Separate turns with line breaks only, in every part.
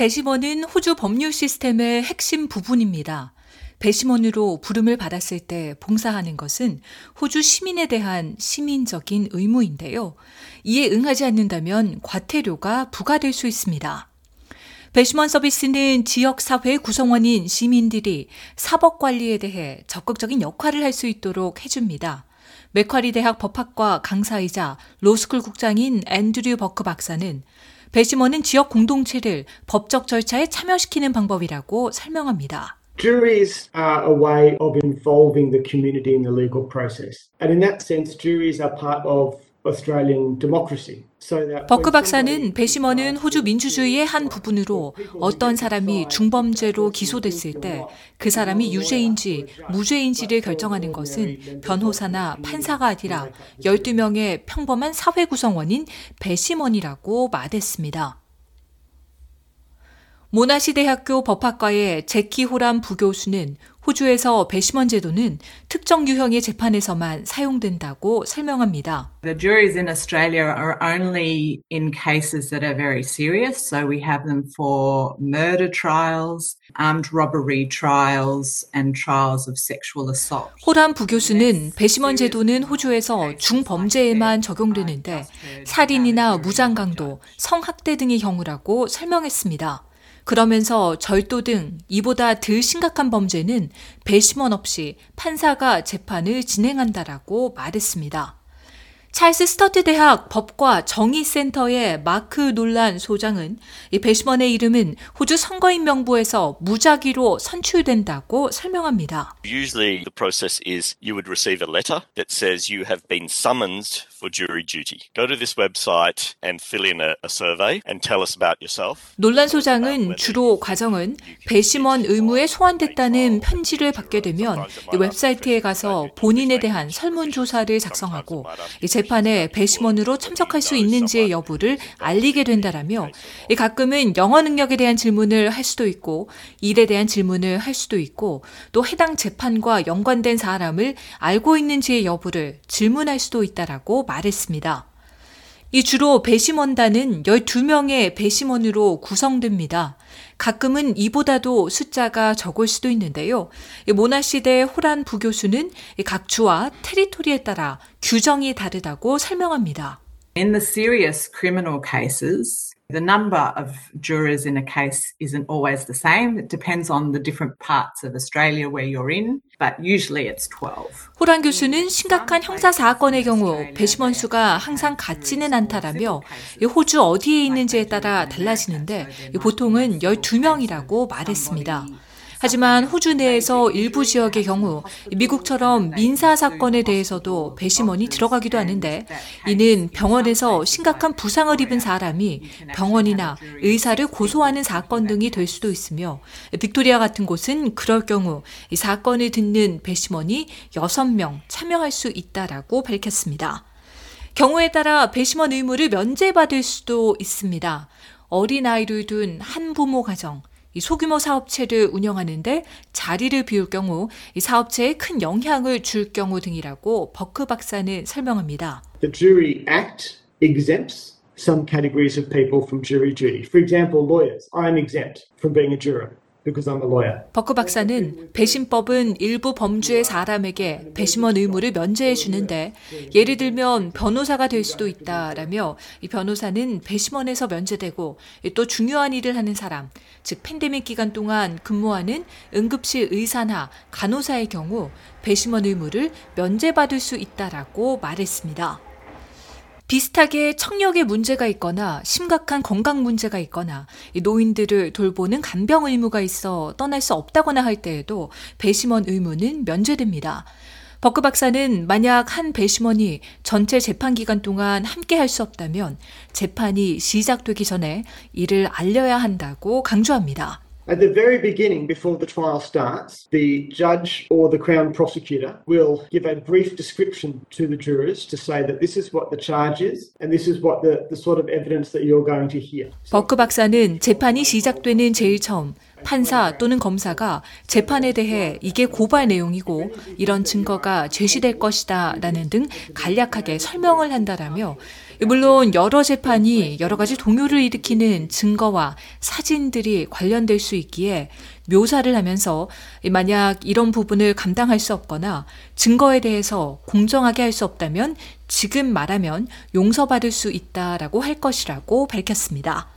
배심원은 호주 법률 시스템의 핵심 부분입니다. 배심원으로 부름을 받았을 때 봉사하는 것은 호주 시민에 대한 시민적인 의무인데요. 이에 응하지 않는다면 과태료가 부과될 수 있습니다. 배심원 서비스는 지역사회 구성원인 시민들이 사법 관리에 대해 적극적인 역할을 할 수 있도록 해줍니다. 맥쿼리 대학 법학과 강사이자 로스쿨 국장인 앤드류 버크 박사는 배심원은 지역 공동체를 법적 절차에 참여시키는 방법이라고 설명합니다.
Juries are a way of involving the community in the legal process. And in that sense, juries are part of.
버크 박사는 배심원은 호주 민주주의의 한 부분으로 어떤 사람이 중범죄로 기소됐을 때 그 사람이 유죄인지 무죄인지를 결정하는 것은 변호사나 판사가 아니라 12명의 평범한 사회 구성원인 배심원이라고 말했습니다. 모나시 대학교 법학과의 제키 호람 부교수는 호주에서 배심원 제도는 특정 유형의 재판에서만 사용된다고 설명합니다.
The juries in Australia are only in cases that are very serious. So we have them for murder trials, armed robbery trials and trials of sexual assault.
호람 부교수는 배심원 제도는 호주에서 중범죄에만 적용되는데 살인이나 무장강도, 성학대 등의 경우라고 설명했습니다. 그러면서 절도 등 이보다 덜 심각한 범죄는 배심원 없이 판사가 재판을 진행한다라고 말했습니다. 찰스 스터트 대학 법과 정의센터의 마크 놀란 소장은 이 배심원의 이름은 호주 선거인 명부에서 무작위로 선출된다고 설명합니다.
Usually the process is you would receive a letter that says you have been summoned for jury duty. Go to this website and fill in a, a survey and tell us about yourself.
논란 소장은 주로 과정은 배심원 의무에 소환됐다는 편지를 받게 되면 이 웹사이트에 가서 본인에 대한 설문조사를 작성하고 이 재판에 배심원으로 참석할 수 있는지의 여부를 알리게 된다라며 가끔은 영어 능력에 대한 질문을 할 수도 있고 일에 대한 질문을 할 수도 있고 또 해당 재판과 연관된 사람을 알고 있는지의 여부를 질문할 수도 있다라고 말했습니다. 이 주로 배심원단은 12명의 배심원으로 구성됩니다. 가끔은 이보다도 숫자가 적을 수도 있는데요. 모나 시대 호란 부교수는 각 주와 테리토리에 따라 규정이 다르다고 설명합니다.
In the serious criminal cases, the number of jurors in a case isn't always the same. It depends on the different parts of Australia where you're in, but usually it's 12.
호란 교수는 심각한 형사 사건의 경우 배심원 수가 항상 같지는 않다라며 호주 어디에 있는지에 따라 달라지는데 보통은 12명이라고 말했습니다. 하지만 호주 내에서 일부 지역의 경우 미국처럼 민사 사건에 대해서도 배심원이 들어가기도 하는데 이는 병원에서 심각한 부상을 입은 사람이 병원이나 의사를 고소하는 사건 등이 될 수도 있으며 빅토리아 같은 곳은 그럴 경우 이 사건을 듣는 배심원이 6명 참여할 수 있다라고 밝혔습니다. 경우에 따라 배심원 의무를 면제받을 수도 있습니다. 어린아이를 둔 한부모 가정, 이 소규모 사업체를 운영하는데 자리를 비울 경우 이 사업체에 큰 영향을 줄 경우 등이라고 버크 박사는 설명합니다.
The Jury Act exempts some categories of people from jury duty. For example, lawyers. I'm exempt from being a juror.
버크 박사는 배심법은 일부 범주의 사람에게 배심원 의무를 면제해 주는데 예를 들면 변호사가 될 수도 있다라며 이 변호사는 배심원에서 면제되고 또 중요한 일을 하는 사람, 즉 팬데믹 기간 동안 근무하는 응급실 의사나 간호사의 경우 배심원 의무를 면제받을 수 있다라고 말했습니다. 비슷하게 청력에 문제가 있거나 심각한 건강 문제가 있거나 노인들을 돌보는 간병 의무가 있어 떠날 수 없다거나 할 때에도 배심원 의무는 면제됩니다. 버크 박사는 만약 한 배심원이 전체 재판 기간 동안 함께 할 수 없다면 재판이 시작되기 전에 이를 알려야 한다고 강조합니다.
At the very beginning, before the trial starts, the judge or the Crown prosecutor will give a brief description to the jurors to say that this is what the charge is and this is what the, the sort of evidence that you're going to hear.
버크 박사는 재판이 시작되는 제일 처음 판사 또는 검사가 재판에 대해 이게 고발 내용이고 이런 증거가 제시될 것이다 라는 등 간략하게 설명을 한다라며 물론 여러 재판이 여러 가지 동요를 일으키는 증거와 사진들이 관련될 수 있기에 묘사를 하면서 만약 이런 부분을 감당할 수 없거나 증거에 대해서 공정하게 할 수 없다면 지금 말하면 용서받을 수 있다라고 할 것이라고 밝혔습니다.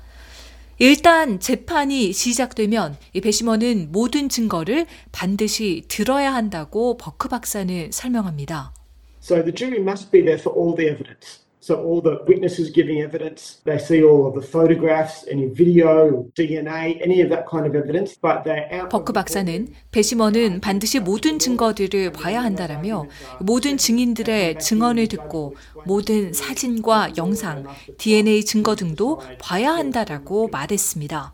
일단 재판이 시작되면 이 배심원은 모든 증거를 반드시 들어야 한다고 버크 박사는 설명합니다.
So the jury must be there for all the evidence. So all the witnesses giving evidence, they see all of the photographs, any video, DNA, any of that kind of evidence, but they're out.
버크 박사는 배심원은 반드시 모든 증거들을 봐야 한다라며 모든 증인들의 증언을 듣고 모든 사진과 영상, DNA 증거 등도 봐야 한다라고 말했습니다.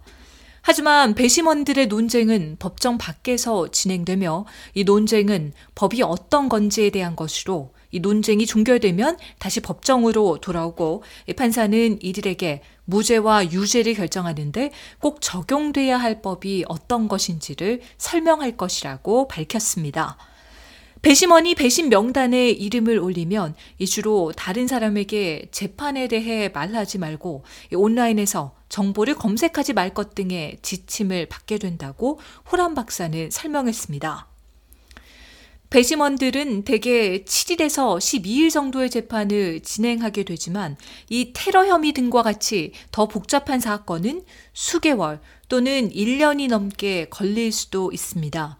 하지만 배심원들의 논쟁은 법정 밖에서 진행되며 이 논쟁은 법이 어떤 건지에 대한 것으로 이 논쟁이 종결되면 다시 법정으로 돌아오고 판사는 이들에게 무죄와 유죄를 결정하는데 꼭 적용돼야 할 법이 어떤 것인지를 설명할 것이라고 밝혔습니다. 배심원이 배심 명단에 이름을 올리면 주로 다른 사람에게 재판에 대해 말하지 말고 온라인에서 정보를 검색하지 말 것 등의 지침을 받게 된다고 호란 박사는 설명했습니다. 배심원들은 대개 7일에서 12일 정도의 재판을 진행하게 되지만 이 테러 혐의 등과 같이 더 복잡한 사건은 수개월 또는 1년이 넘게 걸릴 수도 있습니다.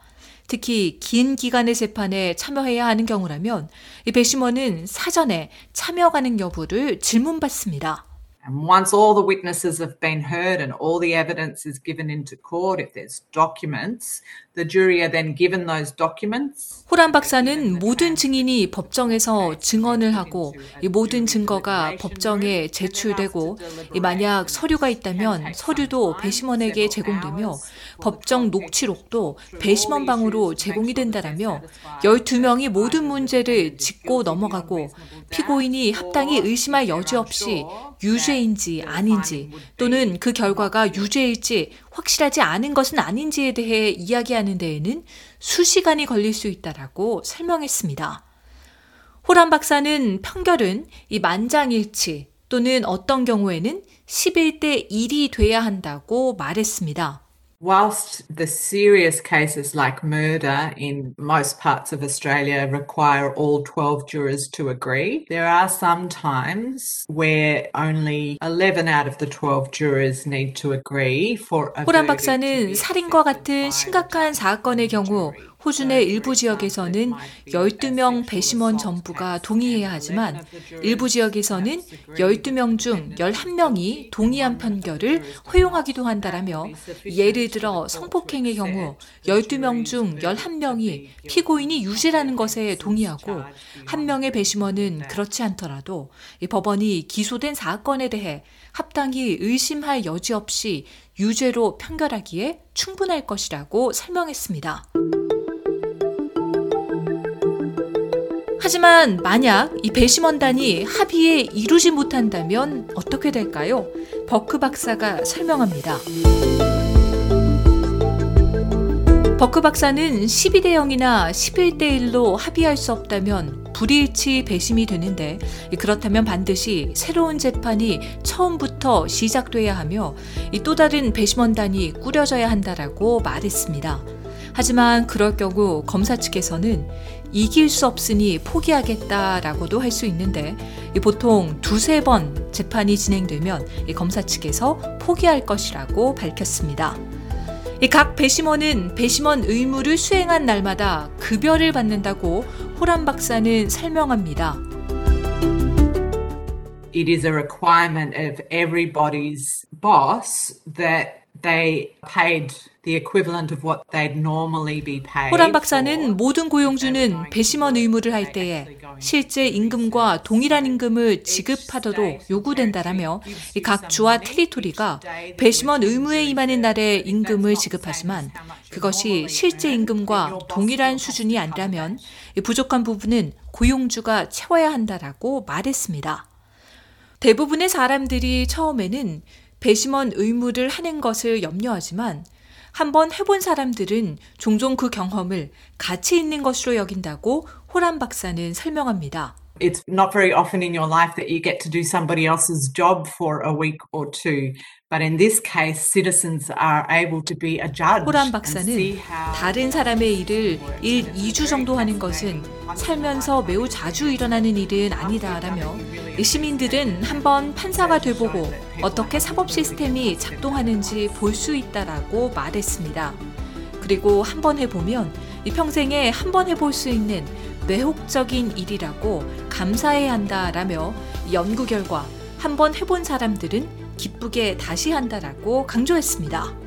특히 긴 기간의 재판에 참여해야 하는 경우라면 이 배심원은 사전에 참여 가능 여부를 질문받습니다.
And once all the witnesses have been heard and all the evidence is given into court, if there's documents, the jury are then given those documents.
호란 박사는 모든 증인이 법정에서 증언을 하고 이 모든 증거가 법정에 제출되고 만약 서류가 있다면 서류도 배심원에게 제공되며 법정 녹취록도 배심원 방으로 제공이 된다라며 12명이 모든 문제를 짚고 넘어가고 피고인이 합당히 의심할 여지 없이 유죄 인지 아닌지 또는 그 결과가 유죄일지 확실하지 않은 것은 아닌지에 대해 이야기하는 데에는 수시간이 걸릴 수 있다라고 설명했습니다. 호란 박사는 판결은 이 만장일치 또는 어떤 경우에는 11대 1이 돼야 한다고 말했습니다.
Whilst the serious cases like murder in most parts of Australia require all 12 jurors to agree, there are some times where only 11 out of the 12 jurors need to agree for a
호란 박사는 살인과 같은 심각한 사건의 경우 호주 내 일부 지역에서는 12명 배심원 전부가 동의해야 하지만 일부 지역에서는 12명 중 11명이 동의한 판결을 허용하기도 한다라며 예를 들어 성폭행의 경우 12명 중 11명이 피고인이 유죄라는 것에 동의하고 한 명의 배심원은 그렇지 않더라도 법원이 기소된 사건에 대해 합당히 의심할 여지 없이 유죄로 판결하기에 충분할 것이라고 설명했습니다. 하지만 만약 이 배심원단이 합의에 이루지 못한다면 어떻게 될까요? 버크 박사가 설명합니다. 버크 박사는 12대 0이나 11대 1로 합의할 수 없다면 불일치 배심이 되는데 그렇다면 반드시 새로운 재판이 처음부터 시작돼야 하며 또 다른 배심원단이 꾸려져야 한다라고 말했습니다. 하지만 그럴 경우 검사 측에서는 이길 수 없으니 포기하겠다라고도 할 수 있는데 보통 두세 번 재판이 진행되면 검사 측에서 포기할 것이라고 밝혔습니다. 각 배심원은 배심원 의무를 수행한 날마다 급여를 받는다고 호란 박사는 설명합니다.
It is a requirement of everybody's boss that They paid the equivalent of what they'd normally be paid.
호란 박사는 모든 고용주는 배심원 의무를 할 때에 실제 임금과 동일한 임금을 지급하도록 요구된다라며 각 주와 테리토리가 배심원 의무에 임하는 날에 임금을 지급하지만 그것이 실제 임금과 동일한 수준이 아니라면 부족한 부분은 고용주가 채워야 한다라고 말했습니다. 대부분의 사람들이 처음에는 배심원 의무를 하는 것을 염려하지만 한번 해본 사람들은 종종 그 경험을 가치 있는 것으로 여긴다고 호란 박사는 설명합니다.
It's not very often in your life that you get to do somebody else's job for a week or two. But in this case, citizens are able to be a judge.
호란 박사는 다른 사람의 일을 1, 2주 정도 하는 것은 살면서 매우 자주 일어나는 일은 아니다라며 이 시민들은 한번 판사가 돼보고 어떻게 사법 시스템이 작동하는지 볼 수 있다라고 말했습니다. 그리고 한 번 해보면 이 평생에 한 번 해볼 수 있는 매혹적인 일이라고 감사해야 한다라며 이 연구 결과 한번 해본 사람들은 기쁘게 다시 한다라고 강조했습니다.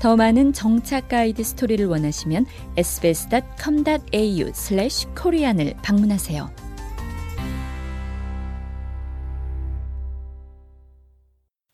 더 많은 정착 가이드 스토리를 원하시면 sbs.com.au/korean을 방문하세요.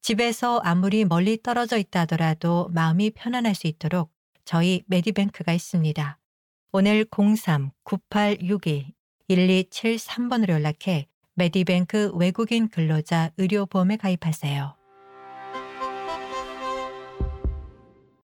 집에서 아무리 멀리 떨어져 있다 하더라도 마음이 편안할 수 있도록 저희 메디뱅크가 있습니다. 오늘 03-9862-1273번으로 연락해 메디뱅크 외국인 근로자 의료보험에 가입하세요.